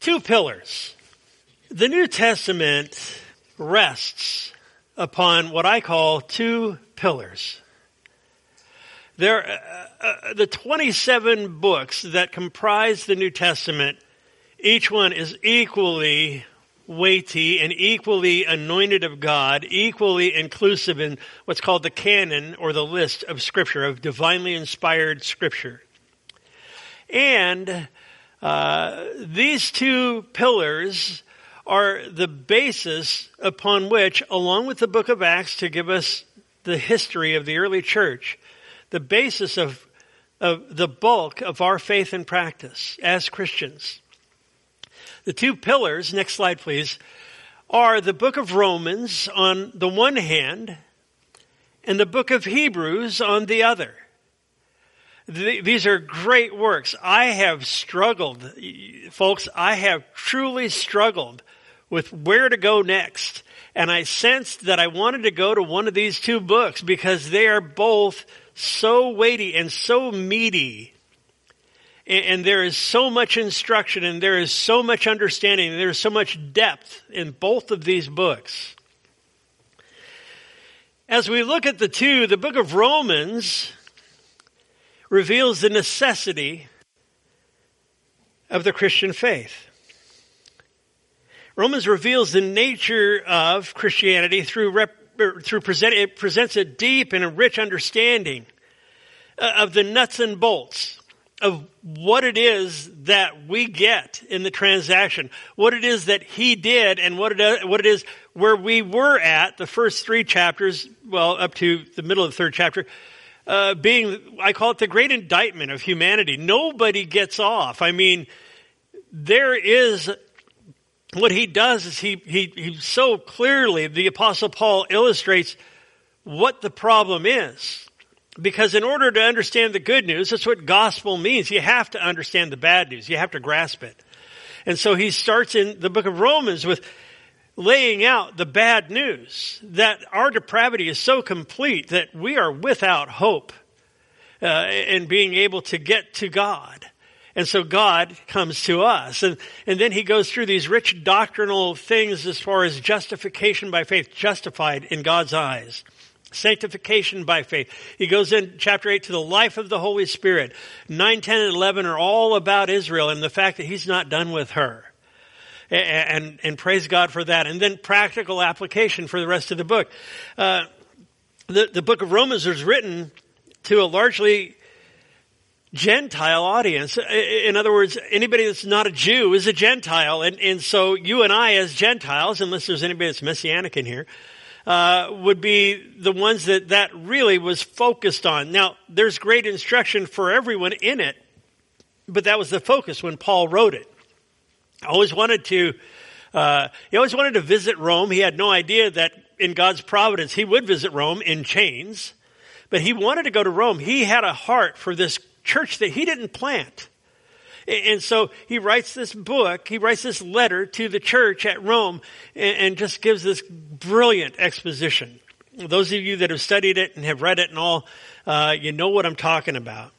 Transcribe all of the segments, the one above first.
Two pillars. The New Testament rests upon what I call two pillars. There, uh, uh, the 27 books that comprise the New Testament, each one is equally weighty and equally anointed of God, equally inclusive in what's called the canon or the list of scripture, of divinely inspired scripture. And uh, these two pillars are the basis upon which, along with the book of Acts to give us the history of the early church, the basis of, of the bulk of our faith and practice as Christians. The two pillars, next slide please, are the book of Romans on the one hand and the book of Hebrews on the other. These are great works. I have struggled, folks, I have truly struggled with where to go next. And I sensed that I wanted to go to one of these two books because they are both so weighty and so meaty and, there is so much instruction and there is so much understanding and there is so much depth in both of these books. As we look at the two, the book of Romans reveals the necessity of the Christian faith. Romans reveals the nature of Christianity through rep, through present, it presents a deep and a rich understanding uh, of the nuts and bolts of what it is that we get in the transaction, what it is that he did, and what it, what it is where we were at the first three chapters, well, up to the middle of the third chapter, uh, being, I call it the great indictment of humanity. Nobody gets off. I mean, there is, what he does is he, he, he so clearly, the apostle Paul illustrates what the problem is. Because in order to understand the good news, that's what gospel means. You have to understand the bad news. You have to grasp it. And so he starts in the book of Romans with laying out the bad news that our depravity is so complete that we are without hope uh, in being able to get to God. And so God comes to us. And, and then he goes through these rich doctrinal things as far as justification by faith, justified in God's eyes. Sanctification by faith. He goes in chapter 8 to the life of the Holy Spirit. 9, 10, and 11 are all about Israel and the fact that he's not done with her. And, and, praise God for that. And then practical application for the rest of the book. Uh, the, the book of Romans was written to a largely Gentile audience. In other words, anybody that's not a Jew is a Gentile. And, and so you and I as Gentiles, unless there's anybody that's Messianic in here, uh, would be the ones that that really was focused on. Now, there's great instruction for everyone in it, but that was the focus when Paul wrote it. Always wanted to. Uh, he always wanted to visit Rome. He had no idea that in God's providence he would visit Rome in chains, but he wanted to go to Rome. He had a heart for this church that he didn't plant. And so he writes this book, he writes this letter to the church at Rome and, just gives this brilliant exposition. Those of you that have studied it and have read it and all, uh, you know what I'm talking about.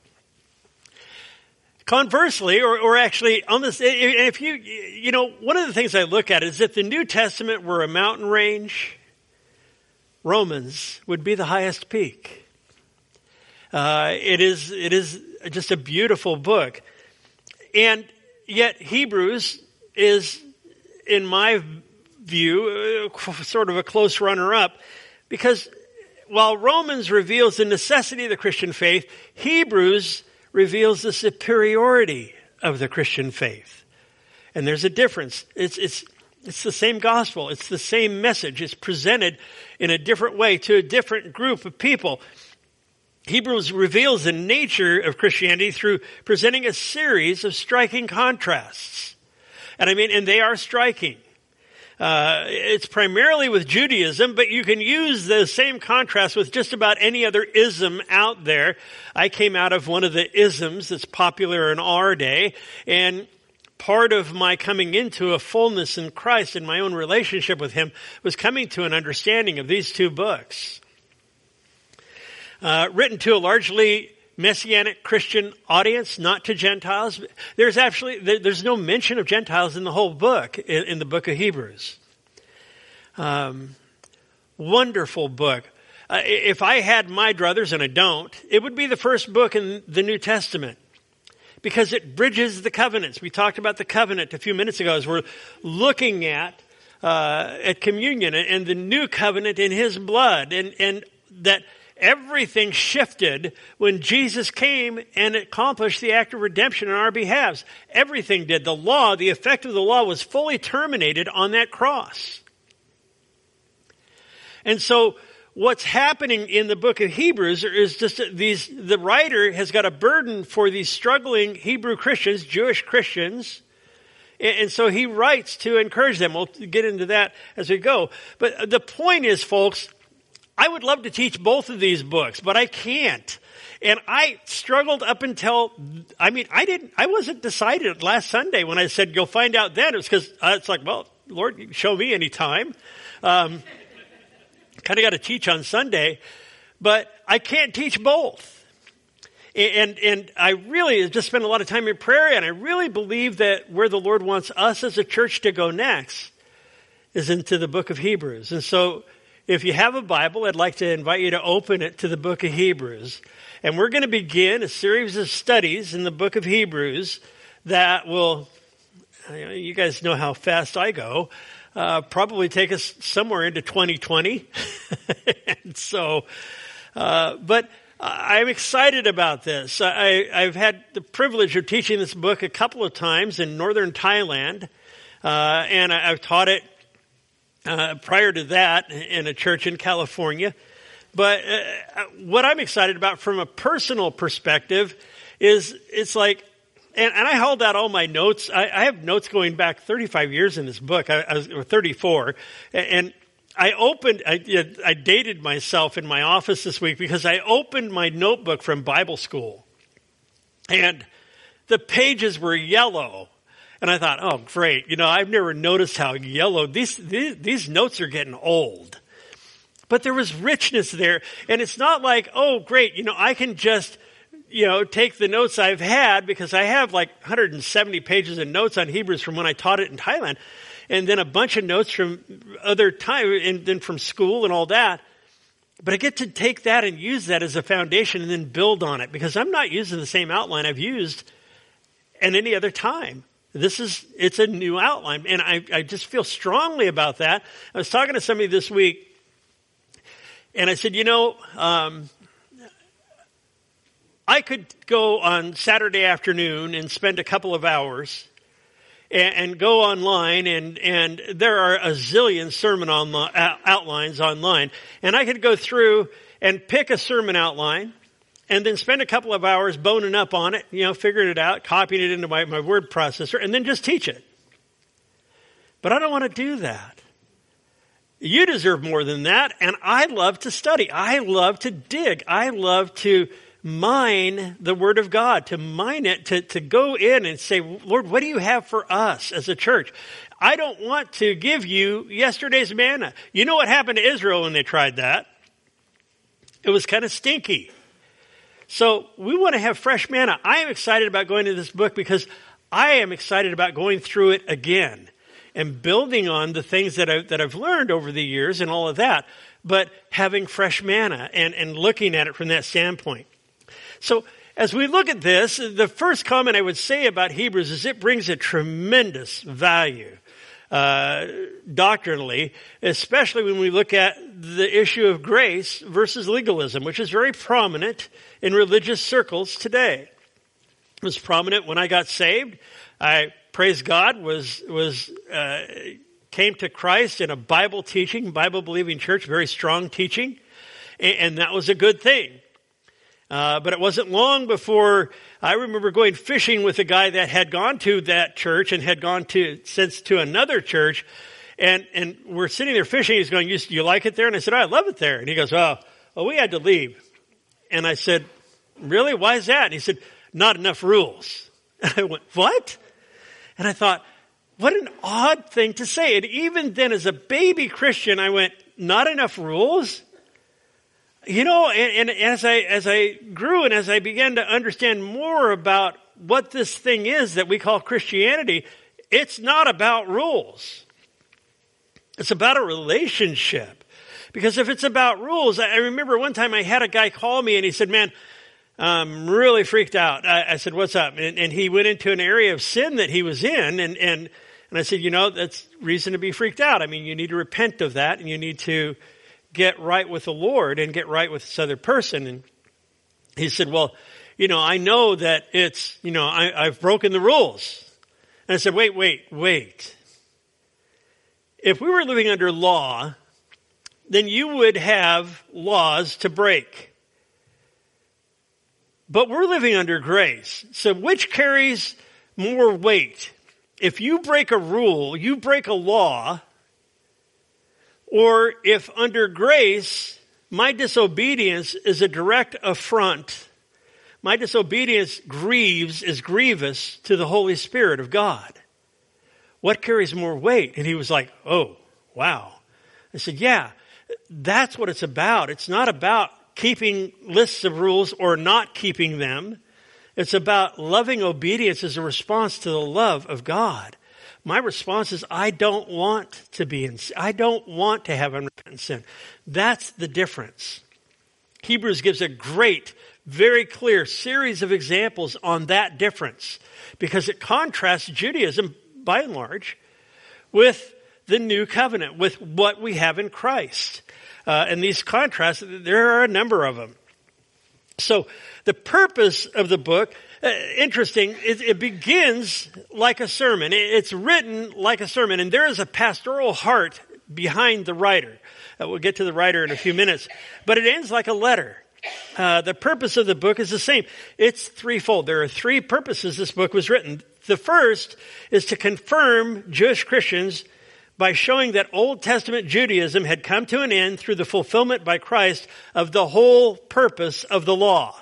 Conversely, or, or actually on this, if you, you know, one of the things I look at is if the New Testament were a mountain range, Romans would be the highest peak. Uh, it is, it is just a beautiful book. And yet Hebrews is, in my view, uh, sort of a close runner up because while Romans reveals the necessity of the Christian faith, Hebrews reveals the superiority of the Christian faith. And there's a difference. It's, it's, it's the same gospel. It's the same message. It's presented in a different way to a different group of people. Hebrews reveals the nature of Christianity through presenting a series of striking contrasts. And I mean, and they are striking. Uh, it's primarily with Judaism, but you can use the same contrast with just about any other ism out there. I came out of one of the isms that's popular in our day, and part of my coming into a fullness in Christ in my own relationship with Him was coming to an understanding of these two books uh, written to a largely Messianic Christian audience, not to Gentiles. There's actually, there's no mention of Gentiles in the whole book, in, in the book of Hebrews. Um, wonderful book. Uh, if I had my druthers, and I don't, it would be the first book in the New Testament because it bridges the covenants. We talked about the covenant a few minutes ago as we're looking at uh, at communion and the new covenant in His blood, and and that everything shifted when Jesus came and accomplished the act of redemption on our behalf. Everything did. The law, the effect of the law, was fully terminated on that cross. And so what's happening in the book of Hebrews is just these, the writer has got a burden for these struggling Hebrew Christians, Jewish Christians. And so he writes to encourage them. We'll get into that as we go. But the point is, folks, I would love to teach both of these books, but I can't. And I struggled up until, I mean, I didn't, I wasn't decided last Sunday when I said, you'll find out then. It was because uh, it's like, well, Lord, show me any time. Um, kind of got to teach on Sunday, but I can't teach both. And, and I really just spent a lot of time in prayer, and I really believe that where the Lord wants us as a church to go next is into the book of Hebrews. And so, if you have a Bible, I'd like to invite you to open it to the book of Hebrews. And we're going to begin a series of studies in the book of Hebrews that will, you guys know how fast I go uh, probably take us somewhere into 2020. and so, uh, but I'm excited about this. I, have had the privilege of teaching this book a couple of times in northern Thailand, uh, and I, have taught it uh, prior to that in a church in California. But uh, what I'm excited about from a personal perspective is it's like and, and I hauled out all my notes. I, I, have notes going back 35 years in this book. I, I was or 34, and I opened. I, I dated myself in my office this week because I opened my notebook from Bible school, and the pages were yellow. And I thought, oh, great. You know, I've never noticed how yellow these, these, these notes are getting old. But there was richness there. And it's not like, oh, great. You know, I can just you know, take the notes I've had because I have like 170 pages of notes on Hebrews from when I taught it in Thailand, and then a bunch of notes from other time and then from school and all that. But I get to take that and use that as a foundation and then build on it because I'm not using the same outline I've used at any other time. This is, it's a new outline. And I, I just feel strongly about that. I was talking to somebody this week and I said, you know, um, I could go on Saturday afternoon and spend a couple of hours and, and go online and, and there are a zillion sermon on, outlines online. And I could go through and pick a sermon outline and then spend a couple of hours boning up on it, you know, figuring it out, copying it into my, my word processor, and then just teach it. But I don't want to do that. You deserve more than that, and I love to study. I love to dig. I love to mine the Word of God, to mine it, to, to go in and say, Lord, what do you have for us as a church? I don't want to give you yesterday's manna. You know what happened to Israel when they tried that? It was kind of stinky. So we want to have fresh manna. I am excited about going to this book because I am excited about going through it again and building on the things that, I, that I've learned over the years and all of that, but having fresh manna and, and looking at it from that standpoint. So as we look at this, the first comment I would say about Hebrews is it brings a tremendous value. Uh, doctrinally, especially when we look at the issue of grace versus legalism, which is very prominent in religious circles today. It was prominent when I got saved. I praise God was was uh, came to Christ in a Bible teaching, Bible believing church, very strong teaching, and, and that was a good thing. Uh, but it wasn't long before I remember going fishing with a guy that had gone to that church and had gone to since to another church, and and we're sitting there fishing. He's going, "You, you like it there?" And I said, oh, "I love it there." And he goes, oh, well, we had to leave." And I said, "Really? Why is that?" And he said, "Not enough rules." And I went, "What?" And I thought, what an odd thing to say. And even then, as a baby Christian, I went, "Not enough rules." You know, and, and as I as I grew and as I began to understand more about what this thing is that we call Christianity, it's not about rules. It's about a relationship. Because if it's about rules, I remember one time I had a guy call me and he said, man, I'm really freaked out. I, I said, what's up? And, and, he went into an area of sin that he was in and, and, and I said, you know, that's reason to be freaked out. I mean, you need to repent of that and you need to get right with the Lord and get right with this other person. And he said, well, you know, I know that it's, you know, I, I've broken the rules. And I said, wait, wait, wait. If we were living under law, then you would have laws to break. But we're living under grace. So which carries more weight? If you break a rule, you break a law, or if under grace, my disobedience is a direct affront, my disobedience grieves, is grievous to the Holy Spirit of God. What carries more weight? And he was like, oh, wow. I said, yeah, that's what it's about. It's not about keeping lists of rules or not keeping them. It's about loving obedience as a response to the love of God. My response is, I don't want to be in, I don't want to have unrepentant sin. That's the difference. Hebrews gives a great, very clear series of examples on that difference because it contrasts Judaism by and large with the new covenant, with what we have in Christ. Uh, and these contrasts, there are a number of them. So the purpose of the book interesting. It, it, begins like a sermon. It, it's written like a sermon, and there is a pastoral heart behind the writer. Uh, we'll get to the writer in a few minutes, but it ends like a letter. Uh, the purpose of the book is the same. It's threefold. There are three purposes this book was written. The first is to confirm Jewish Christians by showing that Old Testament Judaism had come to an end through the fulfillment by Christ of the whole purpose of the law.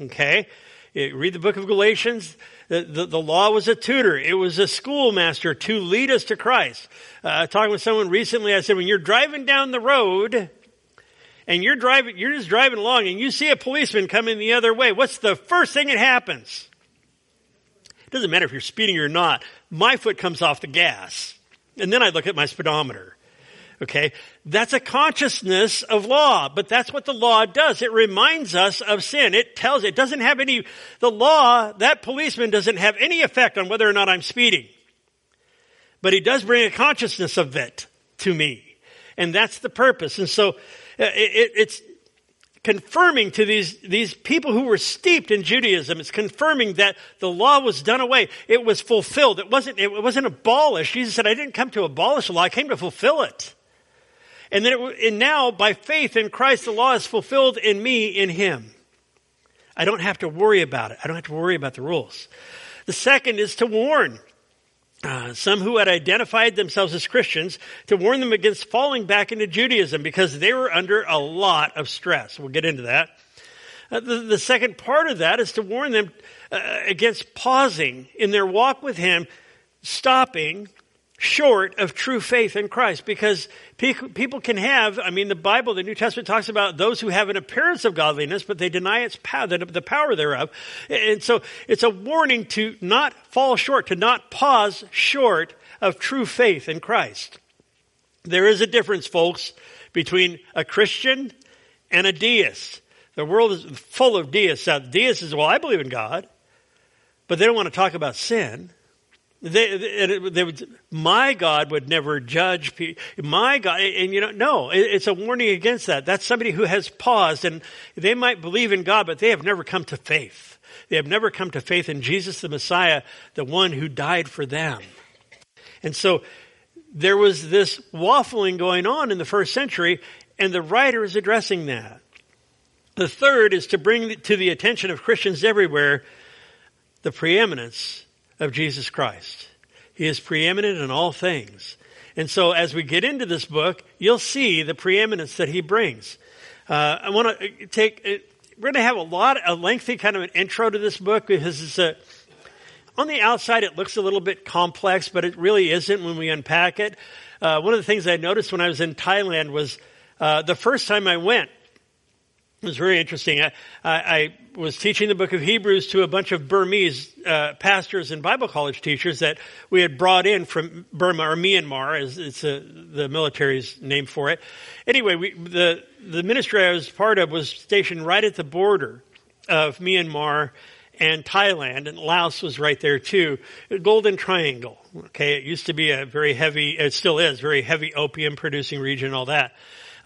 Okay? You read the book of Galatians. The, the, the, law was a tutor. It was a schoolmaster to lead us to Christ. Uh, talking with someone recently, I said, when you're driving down the road and you're driving, you're just driving along and you see a policeman coming the other way, what's the first thing that happens? It doesn't matter if you're speeding or not. My foot comes off the gas. And then I look at my speedometer. Okay? That's a consciousness of law, but that's what the law does. It reminds us of sin. It tells, it doesn't have any, the law, that policeman doesn't have any effect on whether or not I'm speeding. But he does bring a consciousness of it to me. And that's the purpose. And so, uh, it, it's confirming to these, these people who were steeped in Judaism, it's confirming that the law was done away. It was fulfilled. It wasn't, it wasn't abolished. Jesus said, I didn't come to abolish the law. I came to fulfill it. And then it, and now by faith in Christ, the law is fulfilled in me, in Him. I don't have to worry about it. I don't have to worry about the rules. The second is to warn. Uh, some who had identified themselves as Christians to warn them against falling back into Judaism because they were under a lot of stress. We'll get into that. Uh, the, the, second part of that is to warn them uh, against pausing in their walk with Him, stopping, short of true faith in Christ because people can have, I mean, the Bible, the New Testament talks about those who have an appearance of godliness, but they deny its power, the power thereof. And so it's a warning to not fall short, to not pause short of true faith in Christ. There is a difference, folks, between a Christian and a deist. The world is full of deists. Now, deists is, well, I believe in God, but they don't want to talk about sin. They, they, would, my God would never judge people. My God, and you know, no, it's a warning against that. That's somebody who has paused and they might believe in God, but they have never come to faith. They have never come to faith in Jesus the Messiah, the one who died for them. And so there was this waffling going on in the first century, and the writer is addressing that. The third is to bring to the attention of Christians everywhere the preeminence of Jesus Christ. He is preeminent in all things. And so as we get into this book, you'll see the preeminence that he brings. Uh, I want to take, uh, we're going to have a lot, a lengthy kind of an intro to this book because it's a, on the outside it looks a little bit complex, but it really isn't when we unpack it. Uh, one of the things I noticed when I was in Thailand was uh, the first time I went, It was very interesting. I, I, I, was teaching the book of Hebrews to a bunch of Burmese uh, pastors and Bible college teachers that we had brought in from Burma or Myanmar, as it's a, the military's name for it. Anyway, we, the the ministry I was part of was stationed right at the border of Myanmar and Thailand, and Laos was right there too. Golden Triangle. Okay, it used to be a very heavy, it still is very heavy opium producing region, all that.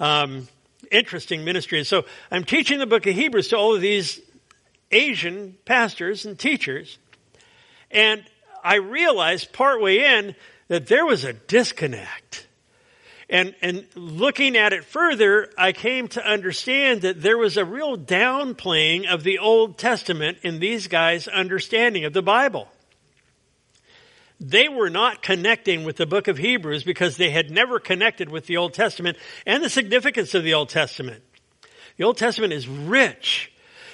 Um, interesting ministry. And So I'm teaching the book of Hebrews to all of these Asian pastors and teachers, and I realized partway in that there was a disconnect. And, and looking at it further, I came to understand that there was a real downplaying of the Old Testament in these guys' understanding of the Bible. They were not connecting with the book of Hebrews because they had never connected with the Old Testament and the significance of the Old Testament. The Old Testament is rich.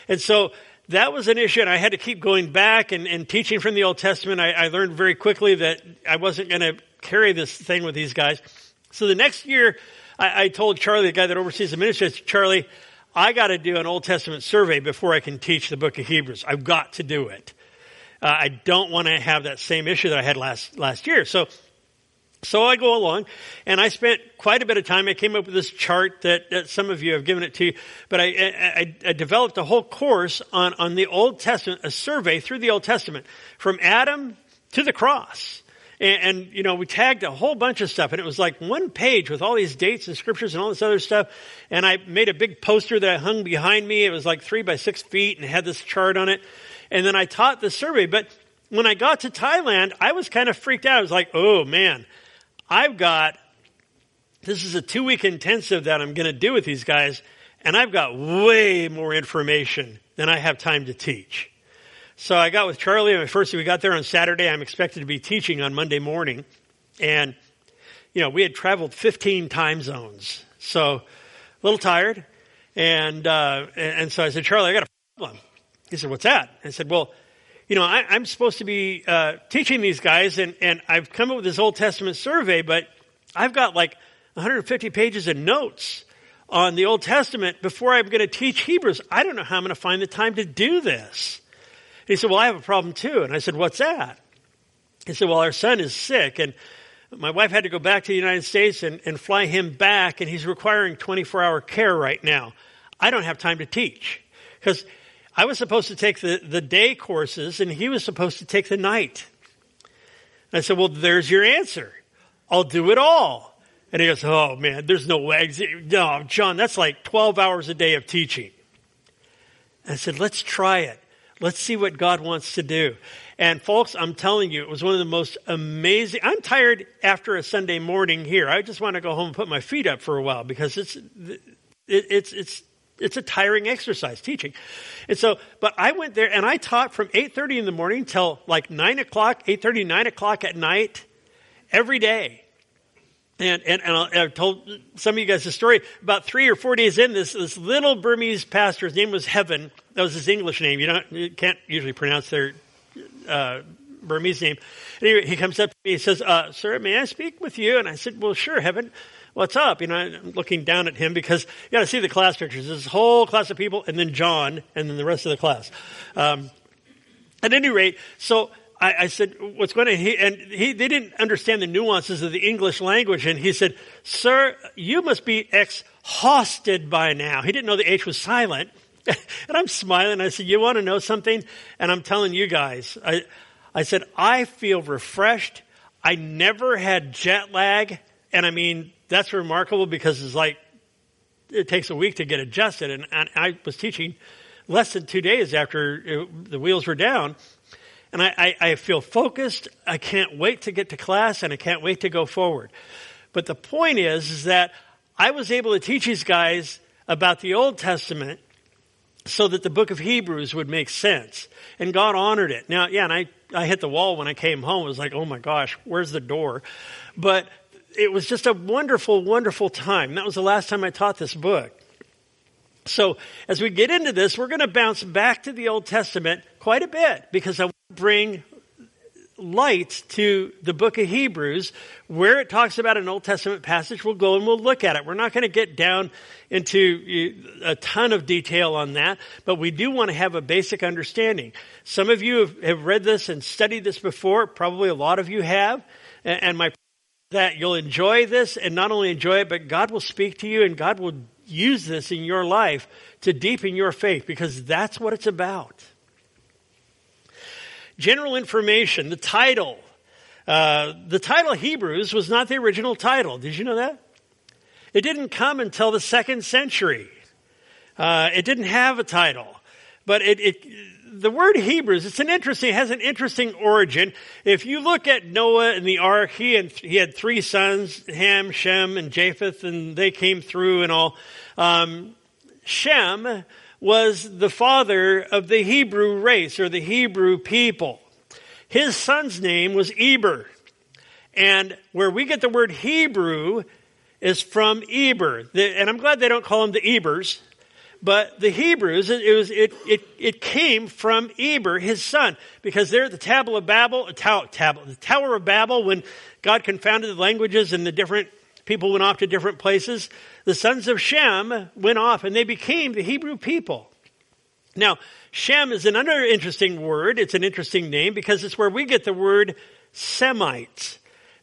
And so that was an issue, and I had to keep going back and, and teaching from the Old Testament. I, I learned very quickly that I wasn't going to carry this thing with these guys. So the next year, I, I told Charlie, the guy that oversees the ministry, said, Charlie, I got to do an Old Testament survey before I can teach the book of Hebrews. I've got to do it. Uh, I don't want to have that same issue that I had last last year. So, so I go along, and I spent quite a bit of time. I came up with this chart that, that some of you have given it to you, but I, I, I developed a whole course on on the Old Testament, a survey through the Old Testament from Adam to the cross. And, and, you know, we tagged a whole bunch of stuff and it was like one page with all these dates and scriptures and all this other stuff. And I made a big poster that I hung behind me. It was like three by six feet and had this chart on it. And then I taught the survey. But when I got to Thailand, I was kind of freaked out. I was like, oh man, I've got, this is a two week intensive that I'm going to do with these guys. And I've got way more information than I have time to teach. So I got with Charlie, and first we got there on Saturday. I'm expected to be teaching on Monday morning. And, you know, we had traveled 15 time zones. So a little tired. And, uh, and so I said, Charlie, I got a problem. He said, what's that? I said, well, you know, I, am supposed to be uh, teaching these guys, and, and I've come up with this Old Testament survey, but I've got like 150 pages of notes on the Old Testament before I'm going to teach Hebrews. I don't know how I'm going to find the time to do this. He said, Well, I have a problem too. And I said, What's that? He said, Well, our son is sick, and my wife had to go back to the United States and, and fly him back, and he's requiring 24 hour care right now. I don't have time to teach. Because I was supposed to take the, the day courses, and he was supposed to take the night. And I said, Well, there's your answer. I'll do it all. And he goes, Oh man, there's no way. No, John, that's like 12 hours a day of teaching. I said, Let's try it. Let's see what God wants to do. And folks, I'm telling you, it was one of the most amazing. I'm tired after a Sunday morning here. I just want to go home and put my feet up for a while because it's, it, it's, it's, it's a tiring exercise teaching. And so, but I went there and I taught from 8.30 in the morning till like 9 o'clock, 8.30, 9 o'clock at night every day. And, and, and I've told some of you guys the story. About three or four days in, this, this little Burmese pastor, his name was Heaven. That was his English name. You, don't, you can't usually pronounce their uh, Burmese name. Anyway, he comes up to me. He says, uh, "Sir, may I speak with you?" And I said, "Well, sure, Heaven. What's up?" You know, I'm looking down at him because you got to see the class pictures. There's this whole class of people, and then John, and then the rest of the class. Um, at any rate, so I, I said, what's going on? He, and he, they didn't understand the nuances of the English language. And he said, sir, you must be exhausted by now. He didn't know the H was silent. and I'm smiling. I said, you want to know something? And I'm telling you guys, I, I said, I feel refreshed. I never had jet lag. And I mean, that's remarkable because it's like, it takes a week to get adjusted. And, and I was teaching less than two days after it, the wheels were down. And I, I, I feel focused. I can't wait to get to class and I can't wait to go forward. But the point is, is that I was able to teach these guys about the Old Testament so that the book of Hebrews would make sense. And God honored it. Now, yeah, and I, I hit the wall when I came home. It was like, oh my gosh, where's the door? But it was just a wonderful, wonderful time. That was the last time I taught this book. So as we get into this, we're going to bounce back to the Old Testament quite a bit because I bring light to the book of Hebrews where it talks about an Old Testament passage. We'll go and we'll look at it. We're not going to get down into uh, a ton of detail on that, but we do want to have a basic understanding. Some of you have, have read this and studied this before. Probably a lot of you have. And my that you'll enjoy this and not only enjoy it, but God will speak to you and God will use this in your life to deepen your faith because that's what it's about. General information, the title. Uh, the title Hebrews was not the original title. Did you know that? It didn't come until the second century. Uh, it didn't have a title, but it, it, the word Hebrews, it's an interesting, it has an interesting origin. If you look at Noah and the ark, he and he had three sons, Ham, Shem, and Japheth, and they came through and all. Um, Shem was the father of the Hebrew race or the Hebrew people. His son's name was Eber. And where we get the word Hebrew is from Eber. and I'm glad they don't call them the Ebers. But the Hebrews, it, was, it, it, it came from Eber, his son, because they're at the Tower of Babel, the Tower of Babel, when God confounded the languages and the different people went off to different places the sons of Shem went off and they became the Hebrew people. Now, Shem is another interesting word. It's an interesting name because it's where we get the word Semite.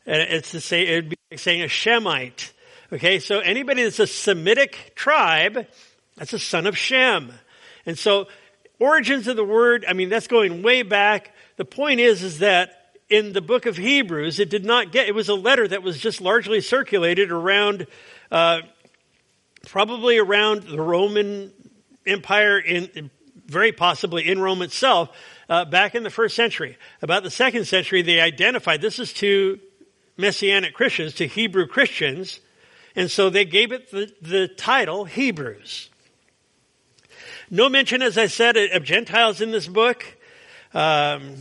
It's to say, it'd be like saying a Shemite. Okay, so anybody that's a Semitic tribe, that's a son of Shem. And so, origins of the word, I mean, that's going way back. The point is, is that in the book of Hebrews, it did not get, it was a letter that was just largely circulated around, uh, probably around the Roman Empire, in, very possibly in Rome itself, uh, back in the first century. About the second century, they identified this is to Messianic Christians, to Hebrew Christians, and so they gave it the, the title Hebrews. No mention, as I said, of Gentiles in this book. Um,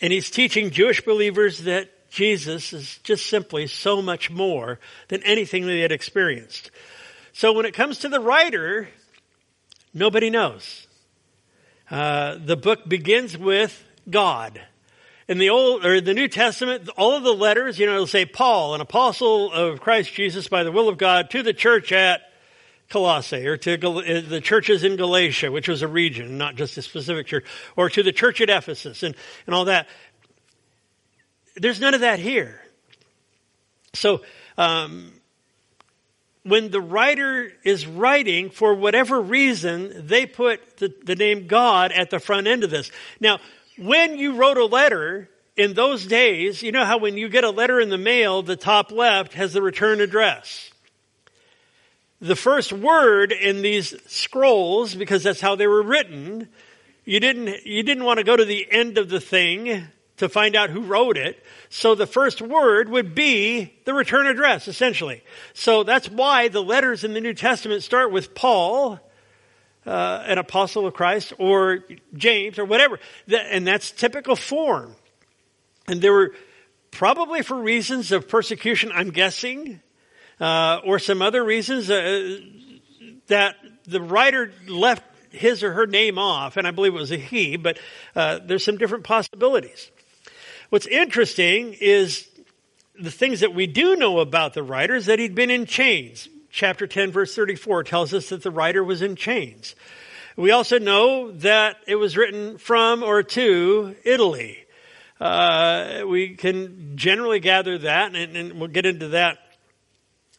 and he's teaching Jewish believers that Jesus is just simply so much more than anything they had experienced. So when it comes to the writer, nobody knows. Uh, the book begins with God. In the old or the New Testament, all of the letters, you know, it'll say Paul, an apostle of Christ Jesus by the will of God, to the church at Colossae, or to uh, the churches in Galatia, which was a region, not just a specific church, or to the church at Ephesus, and, and all that. There's none of that here. So, um, when the writer is writing, for whatever reason, they put the, the, name God at the front end of this. Now, when you wrote a letter in those days, you know how when you get a letter in the mail, the top left has the return address. The first word in these scrolls, because that's how they were written, you didn't, you didn't want to go to the end of the thing to find out who wrote it. So the first word would be the return address, essentially. So that's why the letters in the New Testament start with Paul, uh, an apostle of Christ, or James, or whatever. And that's typical form. And there were probably for reasons of persecution, I'm guessing, uh, or some other reasons uh, that the writer left his or her name off, and I believe it was a he, but uh, there's some different possibilities. What's interesting is the things that we do know about the writer is that he'd been in chains. Chapter 10 verse 34 tells us that the writer was in chains. We also know that it was written from or to Italy. Uh, we can generally gather that, and, and, we'll get into that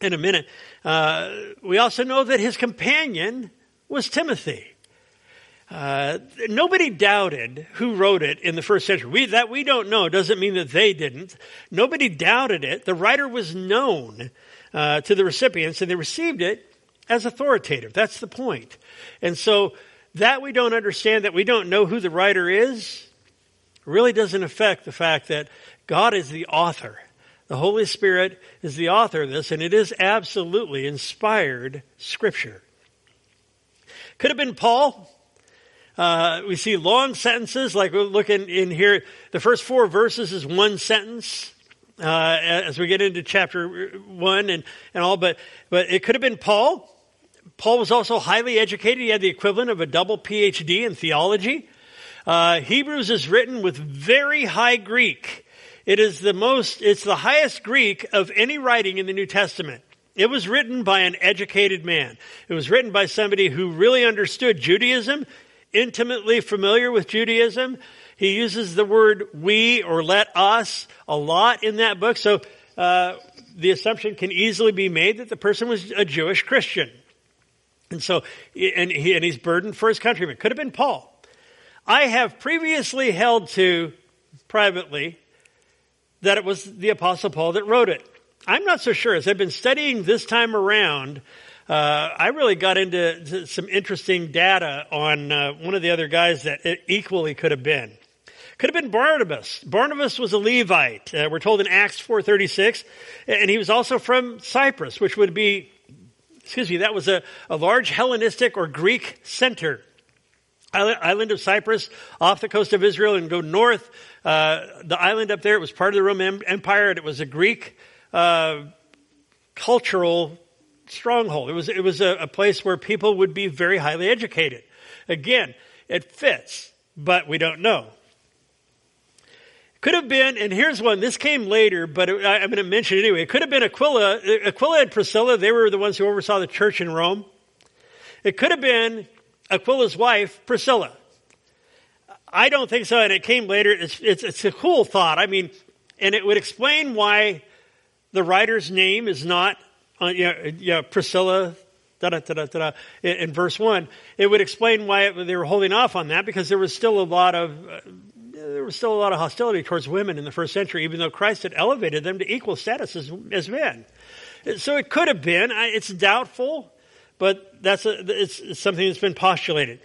in a minute. Uh, we also know that his companion was Timothy. Uh, nobody doubted who wrote it in the first century. We, that we don't know doesn't mean that they didn't. Nobody doubted it. The writer was known uh, to the recipients, and they received it as authoritative. That's the point. And so that we don't understand, that we don't know who the writer is, really doesn't affect the fact that God is the author. The Holy Spirit is the author of this, and it is absolutely inspired Scripture. Could have been Paul. Uh, we see long sentences, like we're looking in here. The first four verses is one sentence. Uh, as we get into chapter one and, and all, but, but it could have been Paul. Paul was also highly educated. He had the equivalent of a double PhD in theology. Uh, Hebrews is written with very high Greek. It is the most, it's the highest Greek of any writing in the New Testament. It was written by an educated man. It was written by somebody who really understood Judaism, intimately familiar with Judaism. He uses the word we or let us a lot in that book. So, uh, the assumption can easily be made that the person was a Jewish Christian. And so, and, he, and he's burdened for his countrymen. Could have been Paul. I have previously held to privately that it was the Apostle Paul that wrote it. I'm not so sure. As I've been studying this time around, uh, I really got into some interesting data on uh, one of the other guys that it equally could have been. Could have been Barnabas. Barnabas was a Levite. Uh, we're told in Acts 4:36, and he was also from Cyprus, which would be, excuse me, that was a, a large Hellenistic or Greek center island of Cyprus off the coast of Israel and go north. Uh, the island up there, it was part of the Roman Empire and it was a Greek uh, cultural stronghold. It was, it was a, a place where people would be very highly educated. Again, it fits, but we don't know. Could have been, and here's one, this came later, but it, I'm going to mention it anyway. It could have been Aquila. Aquila and Priscilla, they were the ones who oversaw the church in Rome. It could have been Aquila's wife, Priscilla. I don't think so, and it came later. It's, it's, it's a cool thought. I mean, and it would explain why the writer's name is not, you, know, you know, Priscilla, da da da in, in verse 1. It would explain why it, they were holding off on that because there was still a lot of, uh, there was still a lot of hostility towards women in the first century, even though Christ had elevated them to equal status as, as men. So it could have been. It's doubtful but that's a, it's, something that's been postulated.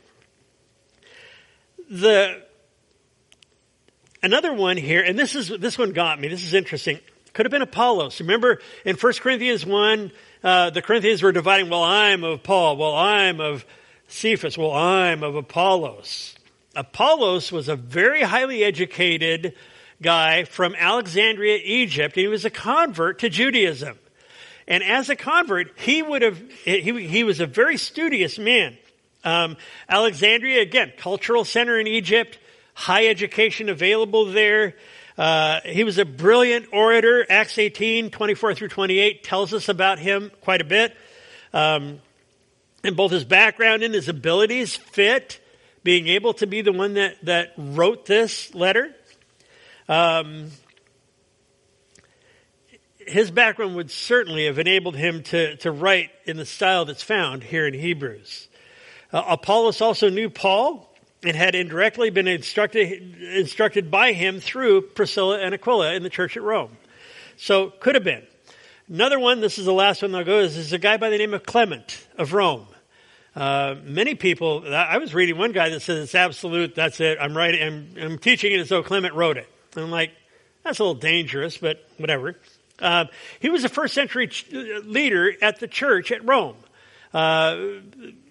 The another one here, and this is this one got me. This is interesting. Could have been Apollos. Remember in 1 Corinthians 1, uh, the Corinthians were dividing, well, I'm of Paul, well, I'm of Cephas, well, I'm of Apollos. Apollos was a very highly educated guy from Alexandria, Egypt, and he was a convert to Judaism. And as a convert, he would have, he, he was a very studious man. Um, Alexandria, again, cultural center in Egypt, high education available there. Uh, he was a brilliant orator. Acts 18, 24 through 28 tells us about him quite a bit. Um, and both his background and his abilities fit being able to be the one that, that wrote this letter. Um, his background would certainly have enabled him to, to write in the style that's found here in Hebrews. Uh, Apollos also knew Paul and had indirectly been instructed, instructed by him through Priscilla and Aquila in the church at Rome. So, could have been. Another one, this is the last one I'll go, is, is a guy by the name of Clement of Rome. Uh, many people, I was reading one guy that says it's absolute, that's it, I'm writing, I'm, I'm teaching it as though Clement wrote it. And I'm like, that's a little dangerous, but whatever. Uh, he was a first century ch- leader at the church at Rome. Uh,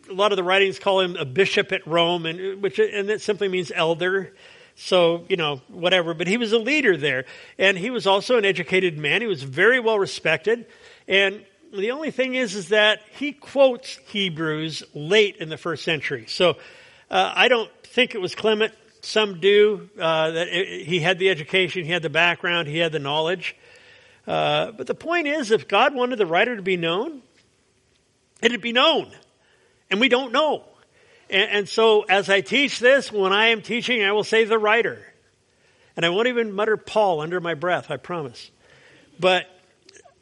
a lot of the writings call him a bishop at Rome, and which and that simply means elder. So you know whatever, but he was a leader there, and he was also an educated man. He was very well respected, and the only thing is, is that he quotes Hebrews late in the first century. So uh, I don't think it was Clement. Some do uh, that it, he had the education, he had the background, he had the knowledge. Uh, but the point is, if God wanted the writer to be known, it'd be known. And we don't know. And, and, so as I teach this, when I am teaching, I will say the writer. And I won't even mutter Paul under my breath, I promise. But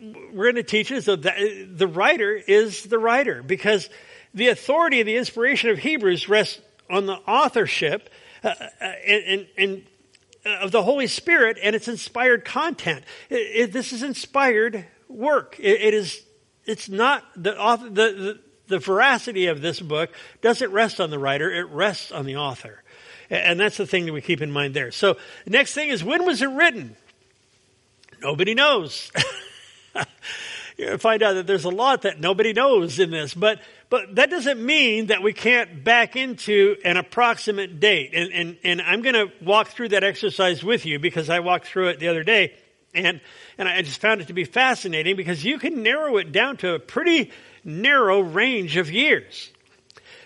we're going to teach it so that the writer is the writer because the authority of the inspiration of Hebrews rests on the authorship uh, uh and, and, and of the Holy Spirit and its inspired content. It, it, this is inspired work. It, it is. It's not the, author, the, the the veracity of this book doesn't rest on the writer; it rests on the author, and that's the thing that we keep in mind there. So, the next thing is when was it written? Nobody knows. you find out that there's a lot that nobody knows in this, but but that doesn't mean that we can't back into an approximate date. And, and, and I'm going to walk through that exercise with you because I walked through it the other day. And, and I just found it to be fascinating because you can narrow it down to a pretty narrow range of years.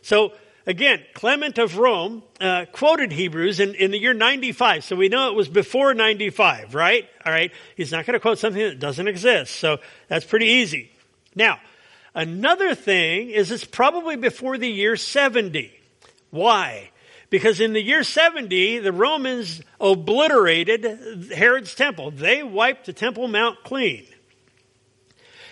So Again, Clement of Rome uh, quoted Hebrews in, in the year 95, so we know it was before 95, right? All right. He's not going to quote something that doesn't exist, so that's pretty easy. Now, another thing is it's probably before the year 70. Why? Because in the year 70, the Romans obliterated Herod's temple. They wiped the Temple Mount clean.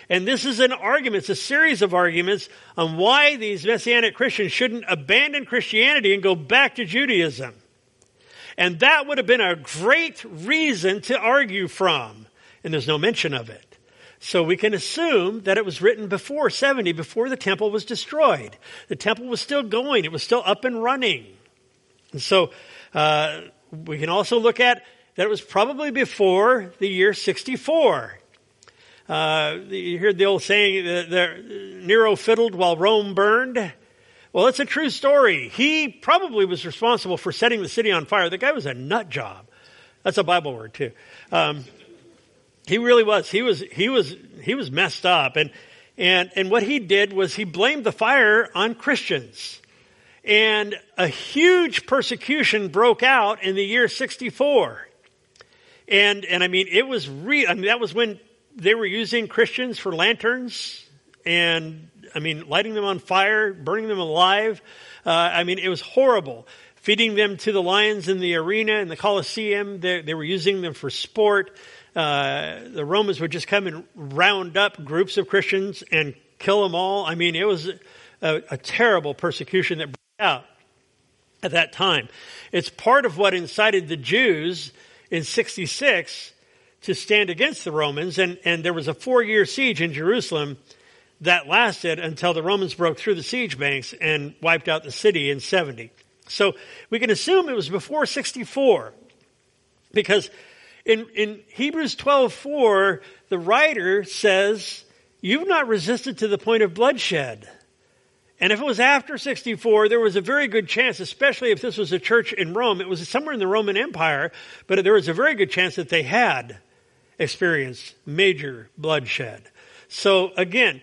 And this is an argument, it's a series of arguments on why these Messianic Christians shouldn't abandon Christianity and go back to Judaism. And that would have been a great reason to argue from. And there's no mention of it. So we can assume that it was written before 70, before the temple was destroyed. The temple was still going, it was still up and running. And so uh, we can also look at that it was probably before the year 64. Uh, you hear the old saying that Nero fiddled while Rome burned. Well, it's a true story. He probably was responsible for setting the city on fire. The guy was a nut job. That's a Bible word too. Um, he really was. He was. He was. He was messed up, and and and what he did was he blamed the fire on Christians, and a huge persecution broke out in the year sixty four. And and I mean, it was real. I mean, that was when they were using Christians for lanterns and, I mean, lighting them on fire, burning them alive. Uh, I mean, it was horrible. Feeding them to the lions in the arena and the Colosseum. They, they were using them for sport. Uh, the Romans would just come and round up groups of Christians and kill them all. I mean, it was a, a terrible persecution that broke out at that time. It's part of what incited the Jews in 66 to stand against the Romans, and, and there was a four year siege in Jerusalem that lasted until the Romans broke through the siege banks and wiped out the city in 70. So we can assume it was before 64 because in, in Hebrews 12:4 the writer says you've not resisted to the point of bloodshed. And if it was after 64, there was a very good chance, especially if this was a church in Rome, it was somewhere in the Roman Empire, but there was a very good chance that they had experienced major bloodshed. So again,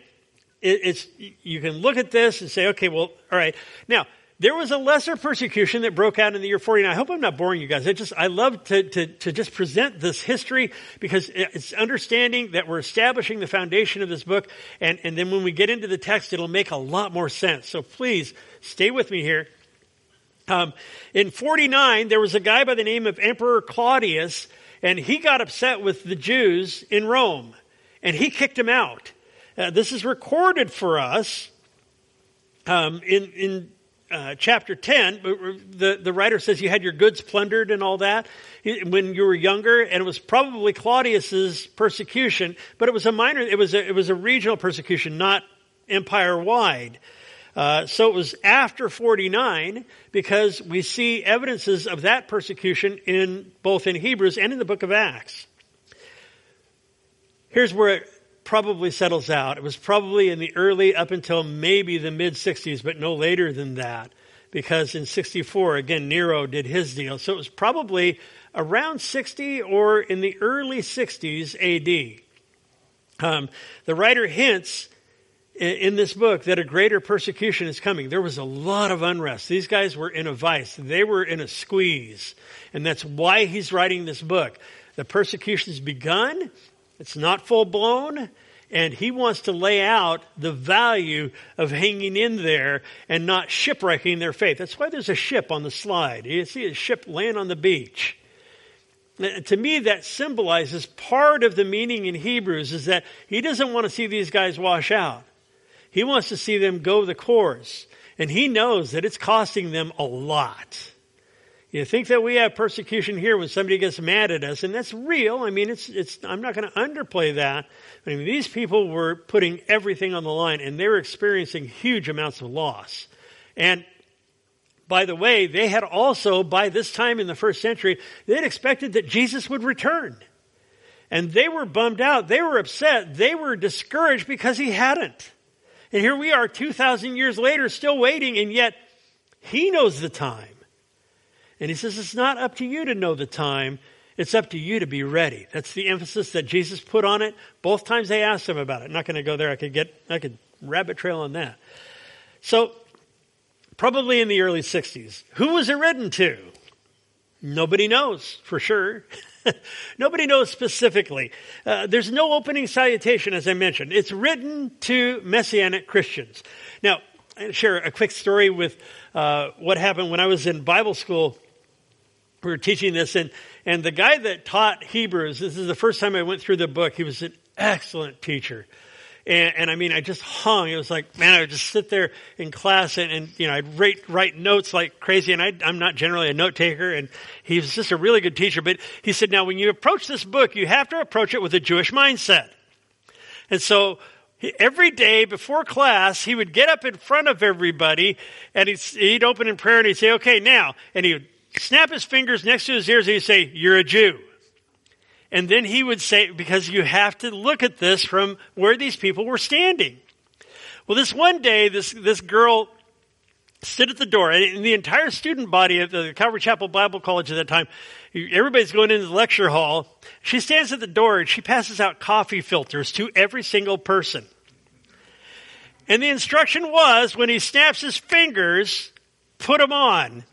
it's, you can look at this and say, okay, well, all right. Now, there was a lesser persecution that broke out in the year 49. I hope I'm not boring you guys. I just, I love to, to, to just present this history because it's understanding that we're establishing the foundation of this book. And, and then when we get into the text, it'll make a lot more sense. So please stay with me here. Um, in 49, there was a guy by the name of Emperor Claudius and he got upset with the Jews in Rome, and he kicked them out. Uh, this is recorded for us um, in in uh, chapter 10, the, the writer says you had your goods plundered and all that when you were younger, and it was probably Claudius's persecution, but it was a minor, it was a, it was a regional persecution, not empire wide. Uh, so it was after 49 because we see evidences of that persecution in both in Hebrews and in the book of Acts. Here's where probably settles out. It was probably in the early up until maybe the mid 60s, but no later than that. Because in 64, again, Nero did his deal. So it was probably around 60 or in the early 60s AD. Um, the writer hints in this book that a greater persecution is coming. There was a lot of unrest. These guys were in a vice. They were in a squeeze. And that's why he's writing this book. The persecution's begun. It's not full blown. And he wants to lay out the value of hanging in there and not shipwrecking their faith. That's why there's a ship on the slide. You see a ship laying on the beach. Uh, to me, that symbolizes part of the meaning in Hebrews is that he doesn't want to see these guys wash out. He wants to see them go the course. And he knows that it's costing them a lot. You think that we have persecution here when somebody gets mad at us, and that's real. I mean, it's, it's, I'm not going to underplay that. I mean, these people were putting everything on the line, and they were experiencing huge amounts of loss. And by the way, they had also, by this time in the first century, they had expected that Jesus would return. And they were bummed out. They were upset. They were discouraged because he hadn't. And here we are 2,000 years later still waiting, and yet he knows the time. And he says, it's not up to you to know the time. It's up to you to be ready. That's the emphasis that Jesus put on it. Both times they asked him about it. I'm not going to go there. I could get, I could rabbit trail on that. So, probably in the early 60s. Who was it written to? Nobody knows for sure. Nobody knows specifically. Uh, there's no opening salutation, as I mentioned. It's written to Messianic Christians. Now, I'll share a quick story with uh, what happened when I was in Bible school. We were teaching this, and, and the guy that taught Hebrews, this is the first time I went through the book, he was an excellent teacher. And, and, I mean, I just hung. It was like, man, I would just sit there in class and, and you know, I'd write, write notes like crazy. And I, I'm not generally a note taker. And he was just a really good teacher. But he said, now when you approach this book, you have to approach it with a Jewish mindset. And so every day before class, he would get up in front of everybody and he'd, he'd open in prayer and he'd say, okay, now, and he would snap his fingers next to his ears and he'd say, you're a Jew. And then he would say, because you have to look at this from where these people were standing. Well, this one day, this, this girl stood at the door, and the entire student body of the Calvary Chapel Bible College at that time, everybody's going into the lecture hall. She stands at the door and she passes out coffee filters to every single person. And the instruction was when he snaps his fingers, put them on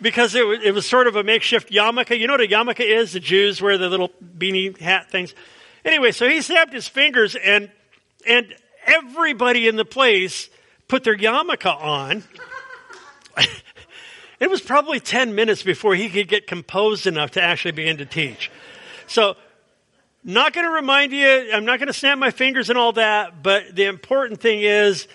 because it was, it was sort of a makeshift yarmulke. You know what a yarmulke is? The Jews wear the little beanie hat things. Anyway, so he snapped his fingers and, and everybody in the place put their yarmulke on. it was probably 10 minutes before he could get composed enough to actually begin to teach. So, not going to remind you, I'm not going to snap my fingers and all that, but the important thing is,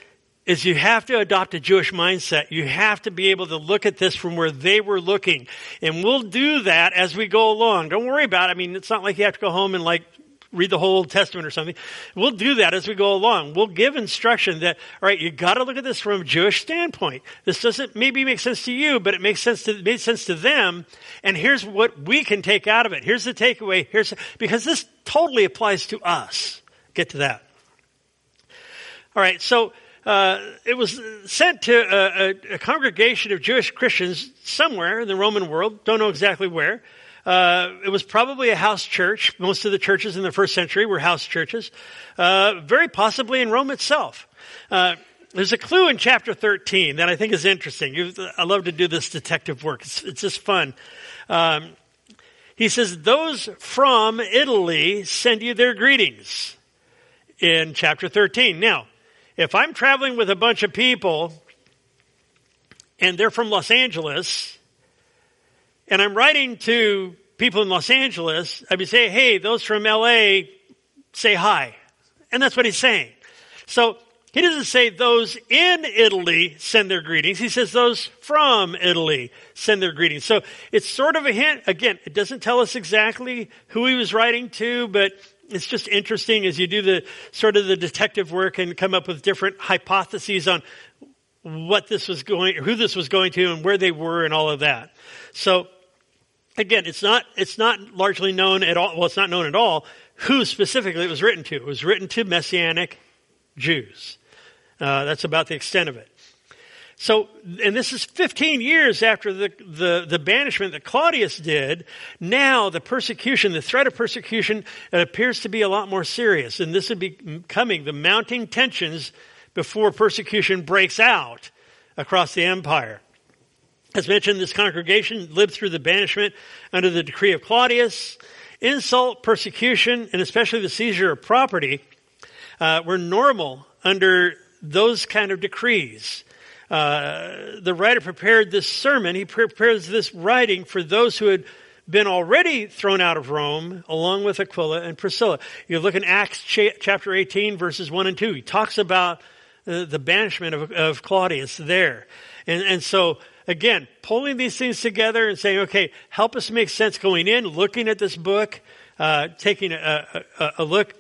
is you have to adopt a Jewish mindset. You have to be able to look at this from where they were looking. And we'll do that as we go along. Don't worry about it. I mean, it's not like you have to go home and like read the whole Old Testament or something. We'll do that as we go along. We'll give instruction that, all right, you got to look at this from a Jewish standpoint. This doesn't maybe make sense to you, but it makes sense to, made sense to them. And here's what we can take out of it. Here's the takeaway. Here's, because this totally applies to us. Get to that. All right. So, uh, it was sent to a, a, a, congregation of Jewish Christians somewhere in the Roman world. Don't know exactly where. Uh, it was probably a house church. Most of the churches in the first century were house churches. Uh, very possibly in Rome itself. Uh, there's a clue in chapter 13 that I think is interesting. I love to do this detective work. It's, it's just fun. Um, he says, those from Italy send you their greetings in chapter 13. Now, if I'm traveling with a bunch of people and they're from Los Angeles and I'm writing to people in Los Angeles, I'd be saying, hey, those from LA say hi. And that's what he's saying. So he doesn't say those in Italy send their greetings. He says those from Italy send their greetings. So it's sort of a hint. Again, it doesn't tell us exactly who he was writing to, but it's just interesting as you do the sort of the detective work and come up with different hypotheses on what this was going, who this was going to and where they were and all of that. So again, it's not, it's not largely known at all. Well, it's not known at all who specifically it was written to. It was written to Messianic Jews. Uh, that's about the extent of it. So, and this is 15 years after the, the, the, banishment that Claudius did. Now the persecution, the threat of persecution, appears to be a lot more serious. And this would be coming, the mounting tensions before persecution breaks out across the empire. As mentioned, this congregation lived through the banishment under the decree of Claudius. Insult, persecution, and especially the seizure of property uh, were normal under those kind of decrees. Uh, the writer prepared this sermon. He prepares this writing for those who had been already thrown out of Rome, along with Aquila and Priscilla. You look in Acts chapter 18, verses 1 and 2. He talks about uh, the banishment of, of Claudius there. And, and so, again, pulling these things together and saying, okay, help us make sense going in, looking at this book, uh, taking a, a, a look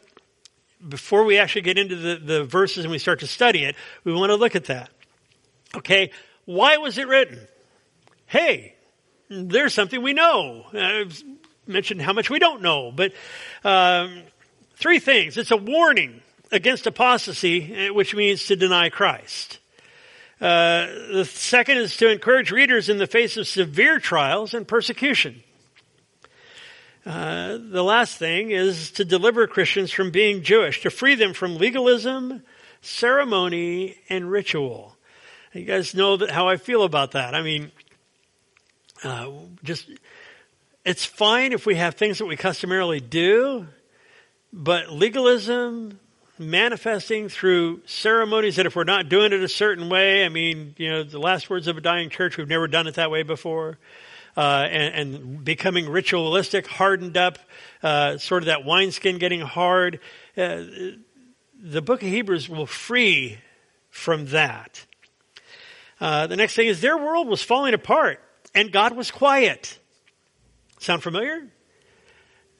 before we actually get into the, the verses and we start to study it, we want to look at that. Okay, why was it written? Hey, there's something we know. I've mentioned how much we don't know, but um, three things. It's a warning against apostasy, eh, which means to deny Christ. Uh, the second is to encourage readers in the face of severe trials and persecution. Uh, the last thing is to deliver Christians from being Jewish, to free them from legalism, ceremony, and ritual. You guys know that how I feel about that. I mean, uh, just it's fine if we have things that we customarily do, but legalism, manifesting through ceremonies that if we're not doing it a certain way, I mean, you know, the last words of a dying church, we've never done it that way before. Uh, and, and, becoming ritualistic, hardened up, uh, sort of that wineskin getting hard. Uh, the book of Hebrews will free from that. Uh, the next thing is their world was falling apart and God was quiet. Sound familiar?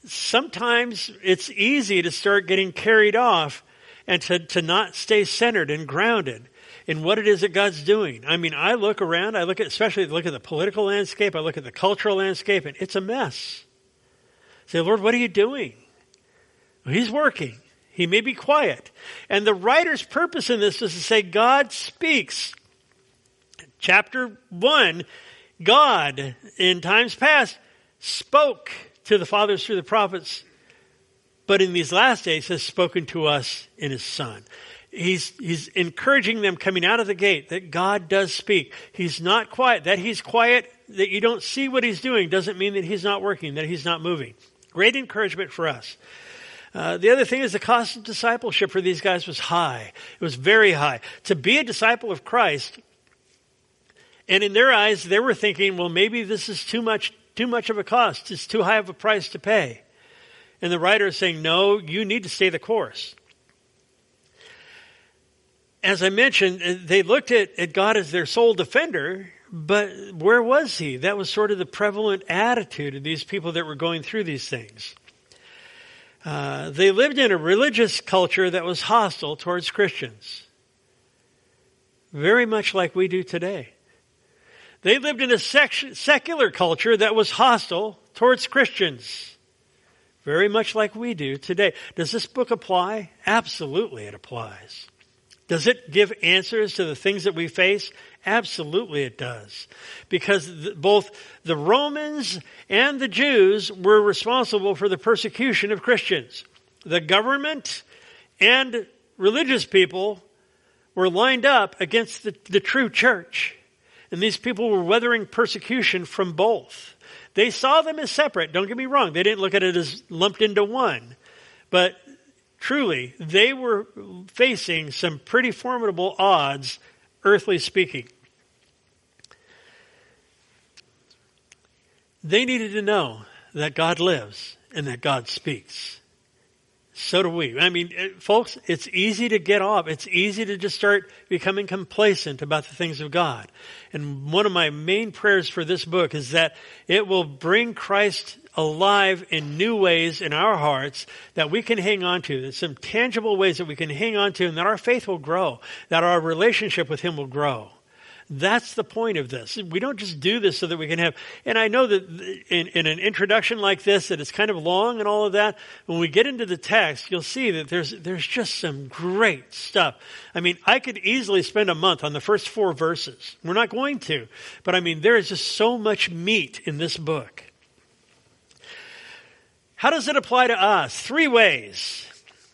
Sometimes it's easy to start getting carried off and to, to not stay centered and grounded in what it is that God's doing. I mean, I look around, I look at, especially look at the political landscape, I look at the cultural landscape, and it's a mess. I say, Lord, what are you doing? Well, he's working. He may be quiet. And the writer's purpose in this is to say God speaks. Chapter 1, God in times past spoke to the fathers through the prophets but in these last days has spoken to us in his son. He's, he's encouraging them coming out of the gate that God does speak. He's not quiet. That he's quiet, that you don't see what he's doing doesn't mean that he's not working, that he's not moving. Great encouragement for us. Uh, the other thing is the cost of discipleship for these guys was high. It was very high. To be a disciple of Christ, and in their eyes, they were thinking, well, maybe this is too much, too much of a cost. It's too high of a price to pay. And the writer is saying, no, you need to stay the course. As I mentioned, uh, they looked at, at God as their sole defender, but where was he? That was sort of the prevalent attitude of these people that were going through these things. Uh, they lived in a religious culture that was hostile towards Christians. Very much like we do today. They lived in a sec- secular culture that was hostile towards Christians very much like we do today. Does this book apply? Absolutely it applies. Does it give answers to the things that we face? Absolutely it does. Because both the Romans and the Jews were responsible for the persecution of Christians. The government and religious people were lined up against the, the true church. And these people were weathering persecution from both. They saw them as separate. Don't get me wrong. They didn't look at it as lumped into one. But truly, they were facing some pretty formidable odds, earthly speaking. They needed to know that God lives and that God speaks. So do we. I mean, uh, folks, it's easy to get off. It's easy to just start becoming complacent about the things of God. And one of my main prayers for this book is that it will bring Christ alive in new ways in our hearts that we can hang on to. There's some tangible ways that we can hang on to and that our faith will grow, that our relationship with Him will grow. That's the point of this. We don't just do this so that we can have, and I know that in, in, an introduction like this, that it's kind of long and all of that. When we get into the text, you'll see that there's, there's just some great stuff. I mean, I could easily spend a month on the first four verses. We're not going to. But I mean, there is just so much meat in this book. How does it apply to us? Three ways